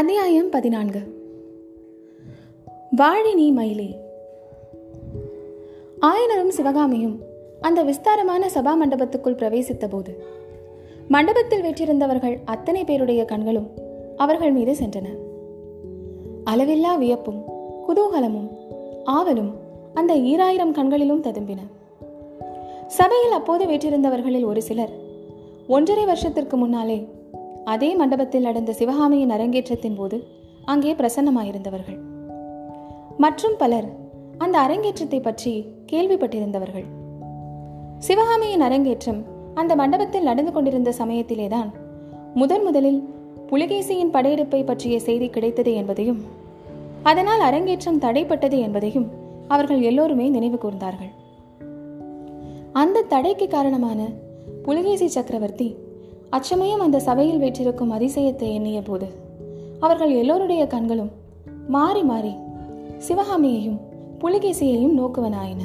அத்தியாயம் பதினான்கு. வாழினி மயிலே. ஆயனரும் சிவகாமியும் அந்த விஸ்தாரமான சபா மண்டபத்துக்குள் பிரவேசித்த போது மண்டபத்தில் வெற்றிருந்தவர்கள் அத்தனை பேருடைய கண்களும் அவர்கள் மீது சென்றன. அளவில்லா வியப்பும் குதூகலமும் ஆவலும் அந்த ஈராயிரம் கண்களிலும் ததும்பின. சபையில் அப்போது வெற்றிருந்தவர்களில் ஒரு சிலர் ஒன்றரை வருஷத்திற்கு முன்னாலே அதே மண்டபத்தில் நடந்த சிவகாமியின் அரங்கேற்றத்தின் போது அங்கே பிரசன்னமாயிருந்தவர்கள். மற்றும் பலர் அந்த அரங்கேற்றத்தை பற்றி கேள்விப்பட்டிருந்தவர்கள். சிவகாமியின் அரங்கேற்றம் அந்த மண்டபத்தில் நடந்து கொண்டிருந்த சமயத்திலேதான் முதன் முதலில் புலிகேசியின் படையெடுப்பை பற்றிய செய்தி கிடைத்தது என்பதையும் அதனால் அரங்கேற்றம் தடைப்பட்டது என்பதையும் அவர்கள் எல்லோருமே நினைவு கூர்ந்தார்கள். அந்த தடைக்கு காரணமான புலிகேசி சக்கரவர்த்தி அச்சமயம் அந்த சபையில் வீற்றிருக்கும் அதிசயத்தை எண்ணிய போது அவர்கள் எல்லோருடைய கண்களும் மாறி மாறி சிவகாமியையும் புலிகேசியையும் நோக்குவனாயின.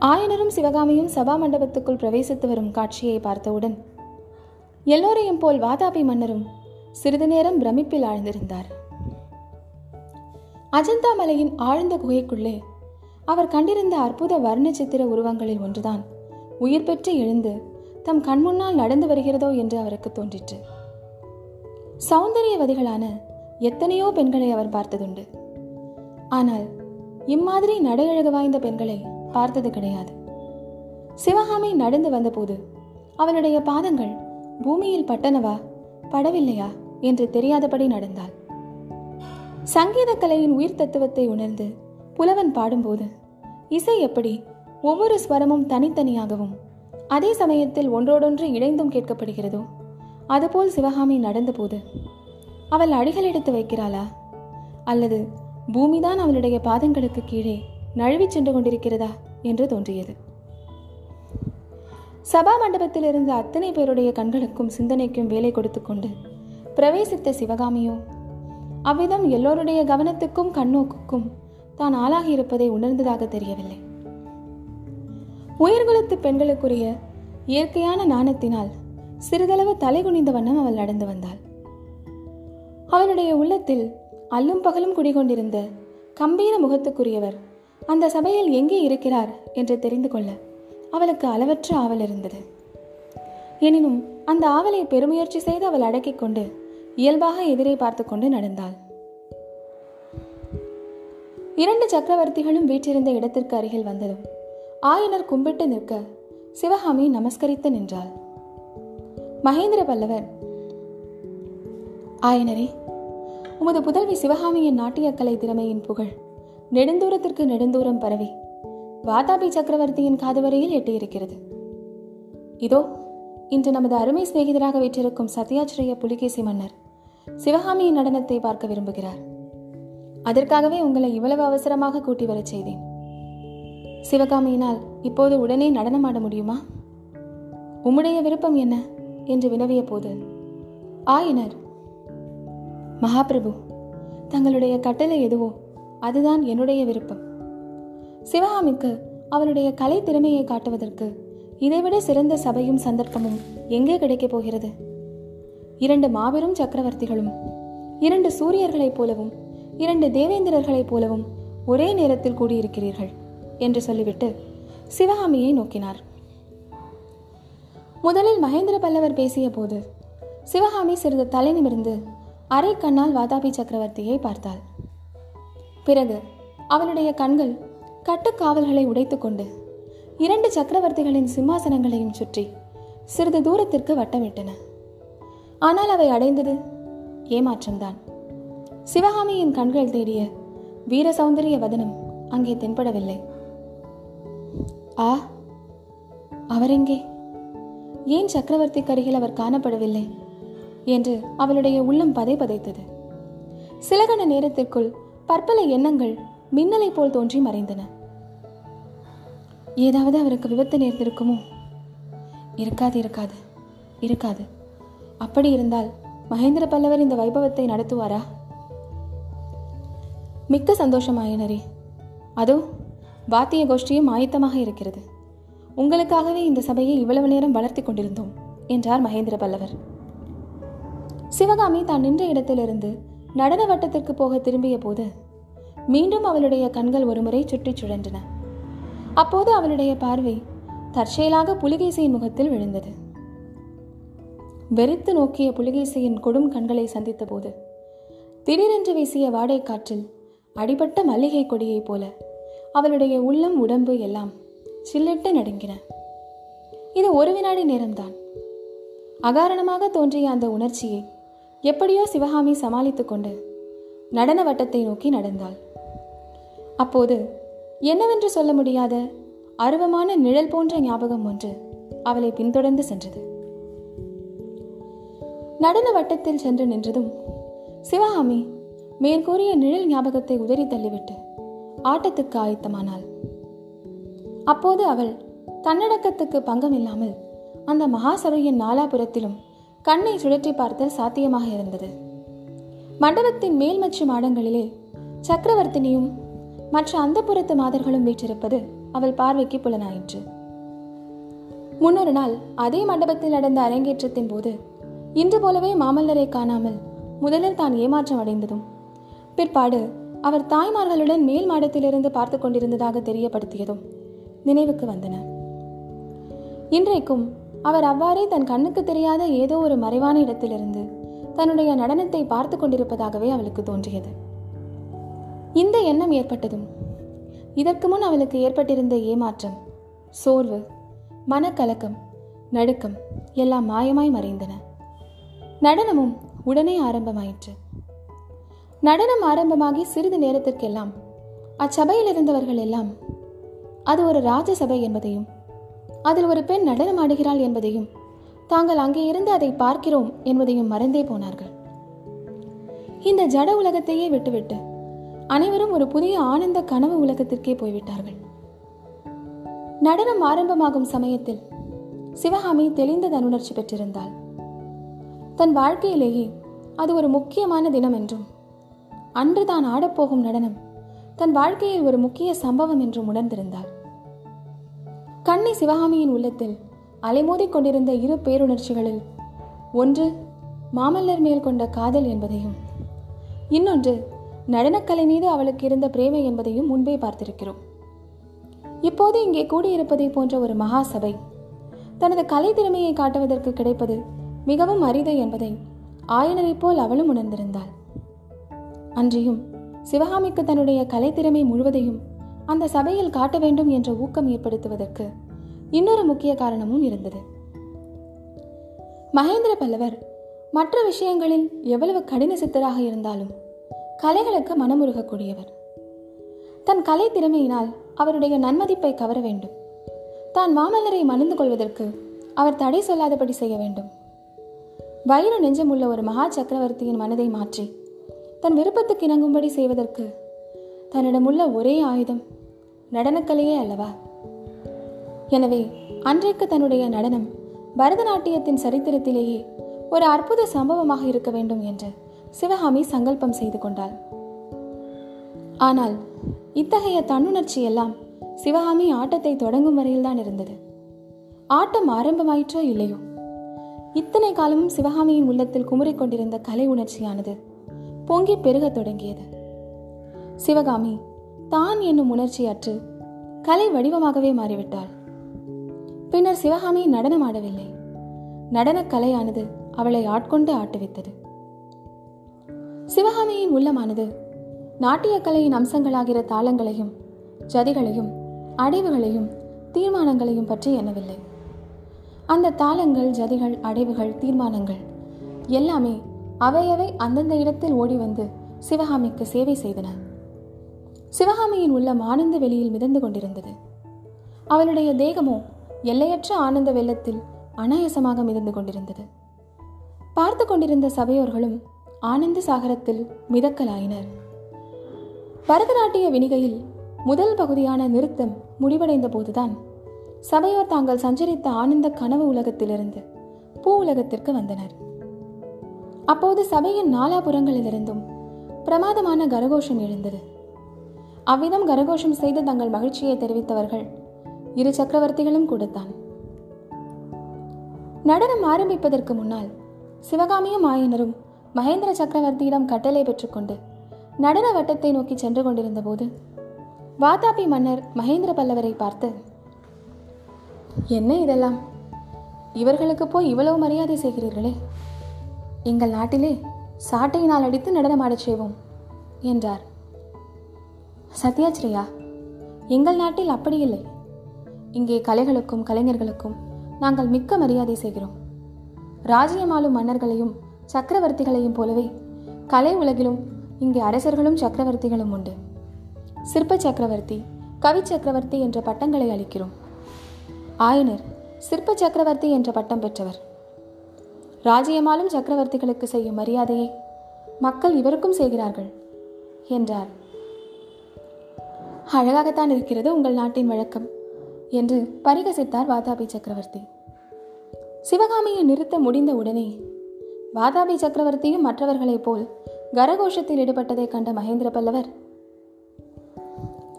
ஆயனரும் சிவகாமியும் சபா மண்டபத்துக்குள் பிரவேசித்து வரும் காட்சியை பார்த்தவுடன் எல்லோரையும் போல் வாதாபி மன்னரும் சிறிது நேரம் பிரமிப்பில் ஆழ்ந்திருந்தார். அஜந்தா மலையின் ஆழ்ந்த குகைக்குள்ளே அவர் கண்டிருந்த அற்புத வர்ண சித்திர உருவங்களில் ஒன்றுதான் உயிர் பெற்று எழுந்து தம் கண்முன்னால் நடந்து வருகிறதோ என்று அவருக்கு தோன்றிற்று. சௌந்தரியவதிகளான எத்தனையோ பெண்களை அவர் பார்த்ததுண்டு. ஆனால் இம்மாதிரி நடையழகு வாய்ந்த பெண்களை பார்த்தது கிடையாது. சிவகாமி நடந்து வந்தபோது அவளுடைய பாதங்கள் பூமியில் பட்டனவா படவில்லையா என்று தெரியாதபடி நடந்தாள். சங்கீத கலையின் உயிர் தத்துவத்தை உணர்ந்து புலவன் பாடும்போது இசை எப்படி ஒவ்வொரு ஸ்வரமும் தனித்தனியாகவும் அதே சமயத்தில் ஒன்றோடொன்று இணைந்தும் கேட்கப்படுகிறதோ? அதுபோல் சிவகாமி நடந்தபோது அவள் அடிகள் எடுத்து வைக்கிறாளா? அல்லது பூமிதான் அவளுடைய பாதங்களுக்கு கீழே நழுவிச் சென்று கொண்டிருக்கிறதா? என்று தோன்றியது. சபா மண்டபத்தில் இருந்த அத்தனை பேருடைய கண்களுக்கும் சிந்தனைக்கும் வேலை கொடுத்து கொண்டு பிரவேசித்த சிவகாமியோ அவ்விதம் எல்லோருடைய கவனத்துக்கும் கண்ணோக்குக்கும் தான் ஆளாகியிருப்பதை உணர்ந்ததாக தெரியவில்லை. உயர்குலத்து பெண்களுக்குரிய இயற்கையான நாணத்தினால் சிறிதளவு தலை குனிந்த வண்ணம் அவள் நடந்து வந்தாள். அவளுடைய உள்ளத்தில் அல்லும் பகலும் குடிகொண்டிருந்த கம்பீர முகத்துக்குரியவர் அந்த சபையில் எங்கே இருக்கிறார் என்று தெரிந்து கொள்ள அவளுக்கு அளவற்ற ஆவல் இருந்தது. எனினும் அந்த ஆவலை பெருமுயற்சி செய்து அவள் அடக்கிக் கொண்டு இயல்பாக எதிரே பார்த்து கொண்டு நடந்தாள். இரண்டு சக்கரவர்த்திகளும் வீற்றிருந்த இடத்திற்கு அருகில் வந்ததும் ஆயனர் கும்பிட்டு நிற்க சிவகாமி நமஸ்கரித்து நின்றாள். மகேந்திர பல்லவர் ஆயனரே உமது புதல்வி சிவகாமியின் நாட்டியக்கலை திறமையின் புகழ் நெடுந்தூரத்திற்கு நெடுந்தூரம் பரவி வாதாபி சக்கரவர்த்தியின் காதுவரையில் எட்டியிருக்கிறது. இதோ இன்று நமது அருமை சிநேகிதராக வீற்றிருக்கும் சத்யாச்சிரய புலிகேசி மன்னர் சிவகாமியின் நடனத்தை பார்க்க விரும்புகிறார். அதற்காகவே உங்களை இவ்வளவு அவசரமாக கூட்டி வரச் செய்தேன். சிவகாமியினால் இப்போது உடனே நடனமாட முடியுமா? உம்முடைய விருப்பம் என்ன? என்று வினவிய போது ஆயினர் மகாபிரபு தங்களுடைய கட்டளை எதுவோ அதுதான் என்னுடைய விருப்பம். சிவகாமிக்கு அவளுடைய கலை திறமையை காட்டுவதற்கு இதைவிட சிறந்த சபையும் சந்தர்ப்பமும் எங்கே கிடைக்கப் போகிறது? இரண்டு மாபெரும் சக்கரவர்த்திகளும் இரண்டு சூரியர்களைப் போலவும் இரண்டு தேவேந்திரர்களைப் போலவும் ஒரே நேரத்தில் கூடியிருக்கிறீர்கள். என்று சொல்லிவிட்டு சிவகாமியை நோக்கினார். முதலில் மகேந்திர பல்லவர் பேசிய போது சிவகாமி சிறிது தலை நிமிர்ந்து அரை கண்ணால் வாதாபி சக்கரவர்த்தியை பார்த்தாள். பிறகு அவளுடைய கண்கள் கட்டுக்காவல்களை உடைத்துக்கொண்டு இரண்டு சக்கரவர்த்திகளின் சிம்மாசனங்களையும் சுற்றி சிறிது தூரத்திற்கு வட்டமிட்டன. ஆனால் அவை அடைந்தது ஏமாற்றம்தான். சிவகாமியின் கண்கள் தேடிய வீர சௌந்தரிய வதனம் அங்கே தென்படவில்லை. ஆ? அவரெங்கே? ஏன் சக்கரவர்த்திக்கு அருகில் அவர் காணப்படவில்லை? என்று அவளுடைய உள்ளம் பதை பதைத்தது. சில கண நேரத்திற்குள் பற்பல எண்ணங்கள் மின்னலை போல் தோன்றி மறைந்தன. ஏதாவது அவருக்கு விபத்து நேர்ந்திருக்குமோ? இருக்காது இருக்காது இருக்காது. அப்படி இருந்தால் மகேந்திர பல்லவர் இந்த வைபவத்தை நடத்துவாரா? மிக்க சந்தோஷமாயினரே. அதோ வாத்திய கோஷ்டியும் ஆயத்தமாக இருக்கிறது. உங்களுக்காகவே இந்த சபையை இவ்வளவு நேரம் வளர்த்தி கொண்டிருந்தோம் என்றார் மகேந்திர பல்லவர். சிவகாமி தான் நின்ற இடத்திலிருந்து நடன வட்டத்திற்கு போக திரும்பிய போது மீண்டும் அவளுடைய கண்கள் ஒருமுறை சுற்றிச் சுழன்றன. அப்போது அவளுடைய பார்வை தற்செயலாக புலிகேசியின் முகத்தில் விழுந்தது. வெறித்து நோக்கிய புலிகேசியின் கொடும் கண்களை சந்தித்த போது திடீரென்று வீசிய வாடை காற்றில் அடிபட்ட மல்லிகை கொடியைப் போல அவளுடைய உள்ளம் உடம்பு எல்லாம் சில்லிட்டு நடுங்கின. இது ஒரு வினாடி நேரம்தான். அகாரணமாக தோன்றிய அந்த உணர்ச்சியை எப்படியோ சிவகாமி சமாளித்துக்கொண்டு நடன வட்டத்தை நோக்கி நடந்தாள். அப்போது என்னவென்று சொல்ல முடியாத அருவமான நிழல் போன்ற ஞாபகம் ஒன்று அவளை பின்தொடர்ந்து சென்றது. நடன வட்டத்தில் சென்று நின்றதும் சிவகாமி மேற்கூறிய நிழல் ஞாபகத்தை உதறி தள்ளிவிட்டு ஆட்டத்துக்கு ஆயத்தமானாள். அப்போது அவள் தன்னடக்கத்துக்கு பங்கம் இல்லாமல் அந்த மகாசபையின் நாலாபுரத்திலும் கண்ணை சுழற்றி பார்த்தல் சாத்தியமாக இருந்தது. மண்டபத்தின் மேல் மற்றும் மாடங்களிலே சக்கரவர்த்தினியும் மற்ற அந்த புறத்து மாதர்களும் வீற்றிருப்பது அவள் பார்வைக்கு புலனாயிற்று. முன்னொரு நாள் அதே மண்டபத்தில் நடந்த அரங்கேற்றத்தின் போது இன்று போலவே மாமல்லரை காணாமல் முதலில் தான் ஏமாற்றம் அடைந்ததும் பிற்பாடு அவர் தாய்மார்களுடன் மேல் மாடத்திலிருந்து பார்த்து கொண்டிருந்ததாக தெரியப்படுத்தியதும் நினைவுக்கு வந்தன. இன்றைக்கும் அவர் அவ்வாறே தன் கண்ணுக்கு தெரியாத ஏதோ ஒரு மறைவான இடத்திலிருந்து தன்னுடைய நடனத்தை பார்த்து கொண்டிருப்பதாகவே அவளுக்கு தோன்றியது. இந்த எண்ணம் ஏற்பட்டதும் இதற்கு முன் அவளுக்கு ஏற்பட்டிருந்த ஏமாற்றம் சோர்வு மனக்கலக்கம் நடுக்கம் எல்லாம் மாயமாய் மறைந்தன. நடனமும் உடனே ஆரம்பமாயிற்று. நடனம் ஆரம்பமாகி சிறிது நேரத்திற்கெல்லாம் அச்சபையில் இருந்தவர்கள் எல்லாம் அது ஒரு ராஜசபை என்பதையும் அதில் ஒரு பெண் நடனம் ஆடுகிறாள் என்பதையும் தாங்கள் அங்கே இருந்து அதை பார்க்கிறோம் என்பதையும் மறந்தே போனார்கள். இந்த ஜட உலகத்தையே விட்டுவிட்டு அனைவரும் ஒரு புதிய ஆனந்த கனவு உலகத்திற்கே போய்விட்டார்கள். நடனம் ஆரம்பமாகும் சமயத்தில் சிவகாமி தெளிந்த தன்னுணர்ச்சி பெற்றிருந்தாள். தன் வாழ்க்கையிலேயே அது ஒரு முக்கியமான தினம் என்றும் அன்று தான் ஆடப்போகும் நடனம். தன் வாழ்க்கையில் ஒரு முக்கிய சம்பவம் என்று உணர்ந்திருந்தார். கண்ணி சிவகாமியின் உள்ளத்தில் அலைமோதிக் கொண்டிருந்த இரு பேருணர்ச்சிகளில் ஒன்று மாமல்லர் மேல் கொண்ட காதல் என்பதையும் இன்னொன்று நடனக்கலை மீது அவளுக்கு இருந்த பிரேமை என்பதையும் முன்பே பார்த்திருக்கிறோம். இப்போது இங்கே கூடியிருப்பதை போன்ற ஒரு மகா சபை தனது கலை திறமையை காட்டுவதற்கு கிடைப்பது மிகவும் அரிது என்பதை ஆயனரைப் போல் அவளும் உணர்ந்திருந்தாள். அன்றியும் சிவகாமிக்கு தன்னுடைய கலைத்திறமை முழுவதையும் அந்த சபையில் காட்ட வேண்டும் என்ற ஊக்கம் ஏற்படுத்துவதற்கு இன்னொரு முக்கிய காரணமும் இருந்தது. மகேந்திர பல்லவர் மற்ற விஷயங்களில் எவ்வளவு கடின சித்தராக இருந்தாலும் கலைகளுக்கு மனமுருகக்கூடியவர். தன் கலை திறமையினால் அவருடைய நன்மதிப்பை கவர வேண்டும். தான் மாமல்லரை மணந்து கொள்வதற்கு அவர் தடை சொல்லாதபடி செய்ய வேண்டும். வைர நெஞ்சமுள்ள ஒரு மகா சக்கரவர்த்தியின் மனதை மாற்றி தன் விருப்பத்துக்கு இணங்கும்படி செய்வதற்கு தன்னிடமுள்ள ஒரே ஆயுதம் நடனக்கலையே அல்லவா? எனவே அன்றைக்கு தன்னுடைய நடனம் பரதநாட்டியத்தின் சரித்திரத்திலேயே ஒரு அற்புத சம்பவமாக இருக்க வேண்டும் என்று சிவகாமி சங்கல்பம் செய்து கொண்டாள். ஆனால் இத்தகைய தன்னுணர்ச்சி எல்லாம் சிவகாமி ஆட்டத்தை தொடங்கும் வரையில்தான் இருந்தது. ஆட்டம் ஆரம்பமாயிற்றோ இல்லையோ? இத்தனை காலமும் சிவகாமியின் உள்ளத்தில் குமுறிக் கொண்டிருந்த கலை உணர்ச்சியானது பொங்கி பெருகத் தொடங்கியது. சிவகாமி தான் என்னும் உணர்ச்சியற்று கலை வடிவமாகவே மாறிவிட்டாள். பின்னர் சிவகாமி நடனம் ஆடவில்லை. நடனக் கலையானது அவளை ஆட்கொண்டு ஆட்டுவித்தது. சிவகாமியின் உள்ளமானது நாட்டிய கலையின் அம்சங்களாகிற தாளங்களையும் ஜதிகளையும் அடைவுகளையும் தீர்மானங்களையும் பற்றி எண்ணவில்லை. அந்த தாளங்கள் ஜதிகள் அடைவுகள் தீர்மானங்கள் எல்லாமே அவையவை அந்தந்த இடத்தில் ஓடி வந்து சிவகாமிக்கு சேவை செய்தன. சிவகாமியின் உள்ளம் ஆனந்த வெளியில் மிதந்து கொண்டிருந்தது. அவளுடைய தேகமோ எல்லையற்ற ஆனந்த வெள்ளத்தில் அனாயசமாக மிதந்து கொண்டிருந்தது. பார்த்து கொண்டிருந்த சபையோர்களும் ஆனந்த சாகரத்தில் மிதக்கலாயினர். பரதநாட்டிய வினிகையில் முதல் பகுதியான நிறுத்தம் முடிவடைந்த போதுதான் சபையோர் தாங்கள் சஞ்சரித்த ஆனந்த கனவு உலகத்திலிருந்து பூ உலகத்திற்கு வந்தனர். அப்போது சபையின் நாலாபுறங்களிலிருந்தும் பிரமாதமான கரகோஷம் எழுந்தது. அவ்விதம் கரகோஷம் செய்து தங்கள் மகிழ்ச்சியை தெரிவித்தவர்கள் இரு சக்கரவர்த்திகளும் கூடத்தான். நடனம் ஆரம்பிப்பதற்கு முன்னால் சிவகாமியும் ஆயனரும் மகேந்திர சக்கரவர்த்தியிடம் கட்டளை பெற்றுக்கொண்டு நடன வட்டத்தை நோக்கி சென்று கொண்டிருந்த போது வாதாபி மன்னர் மகேந்திர பல்லவரை பார்த்து என்ன இதெல்லாம்? இவர்களுக்கு போய் இவ்வளவு மரியாதை செய்கிறீர்களே. எங்கள் நாட்டிலே சாட்டையினால் அடித்து நடனமாடச் செய்வோம் என்றார். சத்யாச்சிரியா எங்கள் நாட்டில் அப்படி இல்லை. இங்கே கலைகளுக்கும் கலைஞர்களுக்கும் நாங்கள் மிக்க மரியாதை செய்கிறோம். ராஜ்யமாலும் மன்னர்களையும் சக்கரவர்த்திகளையும் போலவே கலை உலகிலும் இங்கே அரசர்களும் சக்கரவர்த்திகளும் உண்டு. சிற்ப சக்கரவர்த்தி கவி சக்கரவர்த்தி என்ற பட்டங்களை அளிக்கிறோம். ஆயனர் சிற்ப சக்கரவர்த்தி என்ற பட்டம் பெற்றவர். ராஜ்யமாலும் சக்கரவர்த்திகளுக்கு செய்யும் மரியாதையை மக்கள் இவருக்கும் செய்கிறார்கள் என்றார். அழகாகத்தான் இருக்கிறது உங்கள் நாட்டின் வழக்கம் என்று பரிகசித்தார் வாதாபி சக்கரவர்த்தி. சிவகாமியை நிறுத்த முடிந்த உடனே வாதாபி சக்கரவர்த்தியும் மற்றவர்களைப் போல் கரகோஷத்தில் ஈடுபட்டதை கண்ட மகேந்திர பல்லவர்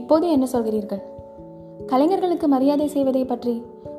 இப்போது என்ன சொல்கிறீர்கள்? கலைஞர்களுக்கு மரியாதை செய்வதை பற்றி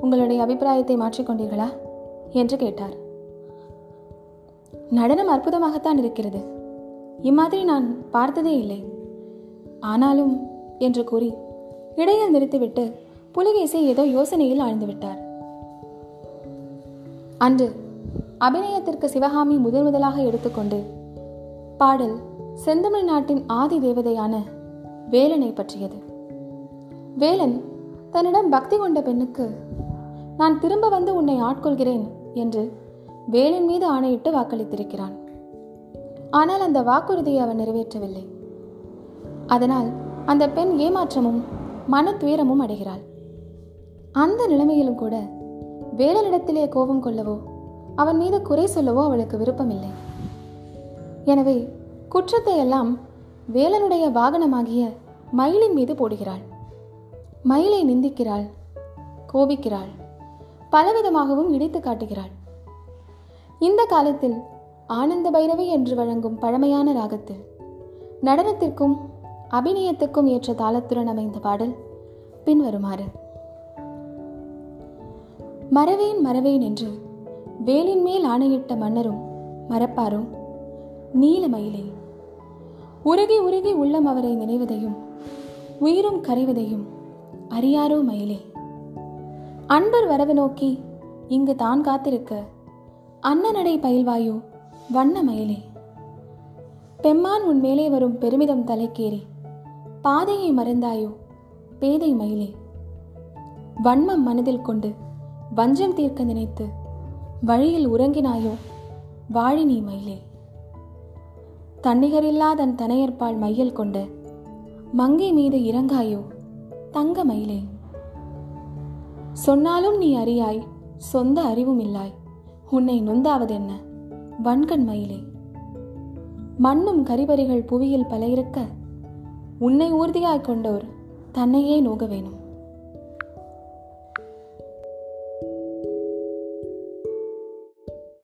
உங்களுடைய அபிப்பிராயத்தை மாற்றிக்கொண்டீர்களா என்று கேட்டார். நடனம் அற்புதமாகத்தான் இருக்கிறது. இம்மாதிரி நான் பார்த்ததே இல்லை. ஆனாலும் என்று கூறி இடையில் நிறுத்திவிட்டு புலிகேசி ஏதோ யோசனையில் ஆழ்ந்துவிட்டார் அன்று அபிநயத்திற்கு சிவகாமி முதன் முதலாக எடுத்துக்கொண்டு பாடல் செந்தமிழ் நாட்டின் ஆதி தேவதையான வேலனை பற்றியது. வேலன் தன்னிடம் பக்தி கொண்ட பெண்ணுக்கு நான் திரும்ப வந்து உன்னை ஆட்கொள்கிறேன் என்று வேலின் மீது ஆணையிட்டு வாக்களித்திருக்கிறான். ஆனால் அந்த வாக்குறுதியை அவன் நிறைவேற்றவில்லை. அதனால் அந்த பெண் ஏமாற்றமும் மன துயரமும் அடைகிறாள். அந்த நிலைமையிலும் கூட வேலனிடத்திலே கோபம் கொள்ளவோ அவன் மீது குறை சொல்லவோ அவளுக்கு விருப்பமில்லை. எனவே குற்றத்தை எல்லாம் வேலனுடைய வாகனமாகிய மயிலின் மீது போடுகிறாள். மயிலை நிந்திக்கிறாள் கோபிக்கிறாள் பலவிதமாகவும் இடித்து காட்டுகிறாள். இந்த காலத்தில் ஆனந்த பைரவி என்று வழங்கும் பழமையான ராகத்தில் நடனத்திற்கும் அபிநயத்துக்கும் ஏற்ற தாளத்துடன் அமைந்த பாடல் பின்வருமாறு. மறவேன் மறவேன் என்று வேலின் மேல் ஆணையிட்ட மன்னரும் மறப்பாரோ நீலமயிலே உருகி உருகி உள்ளம் அவரை நினைவதையும் உயிரும் கரைவதையும் அறியாரோ மயிலே. அன்பர் வரவு நோக்கி இங்கு தான் காத்திருக்க அன்னநடை பயில்வாயோ வண்ண மயிலே. பெம்மான் உன் மேலே வரும் பெருமிதம் தலைக்கேறி பாதையை மறந்தாயோ பேதை மயிலே. வன்மம் மனதில் கொண்டு வஞ்சம் தீர்க்க நினைத்து வழியில் உறங்கினாயோ வாழினி மயிலே. தன்னிகரில்லா தன் தனையற்பால் மையல் கொண்டு மங்கை மீது இறங்காயோ தங்க மயிலே. சொன்னாலும் நீ அறியாய் சொந்த அறிவும் இல்லாய். உன்னை நொந்தாவதென்ன? வன்கண் மயிலே. மண்ணும் கரிபரிகள் புவியில் பல இருக்க உன்னை ஊர்தியாய் கொண்டோர் தன்னையே நோக வேணும்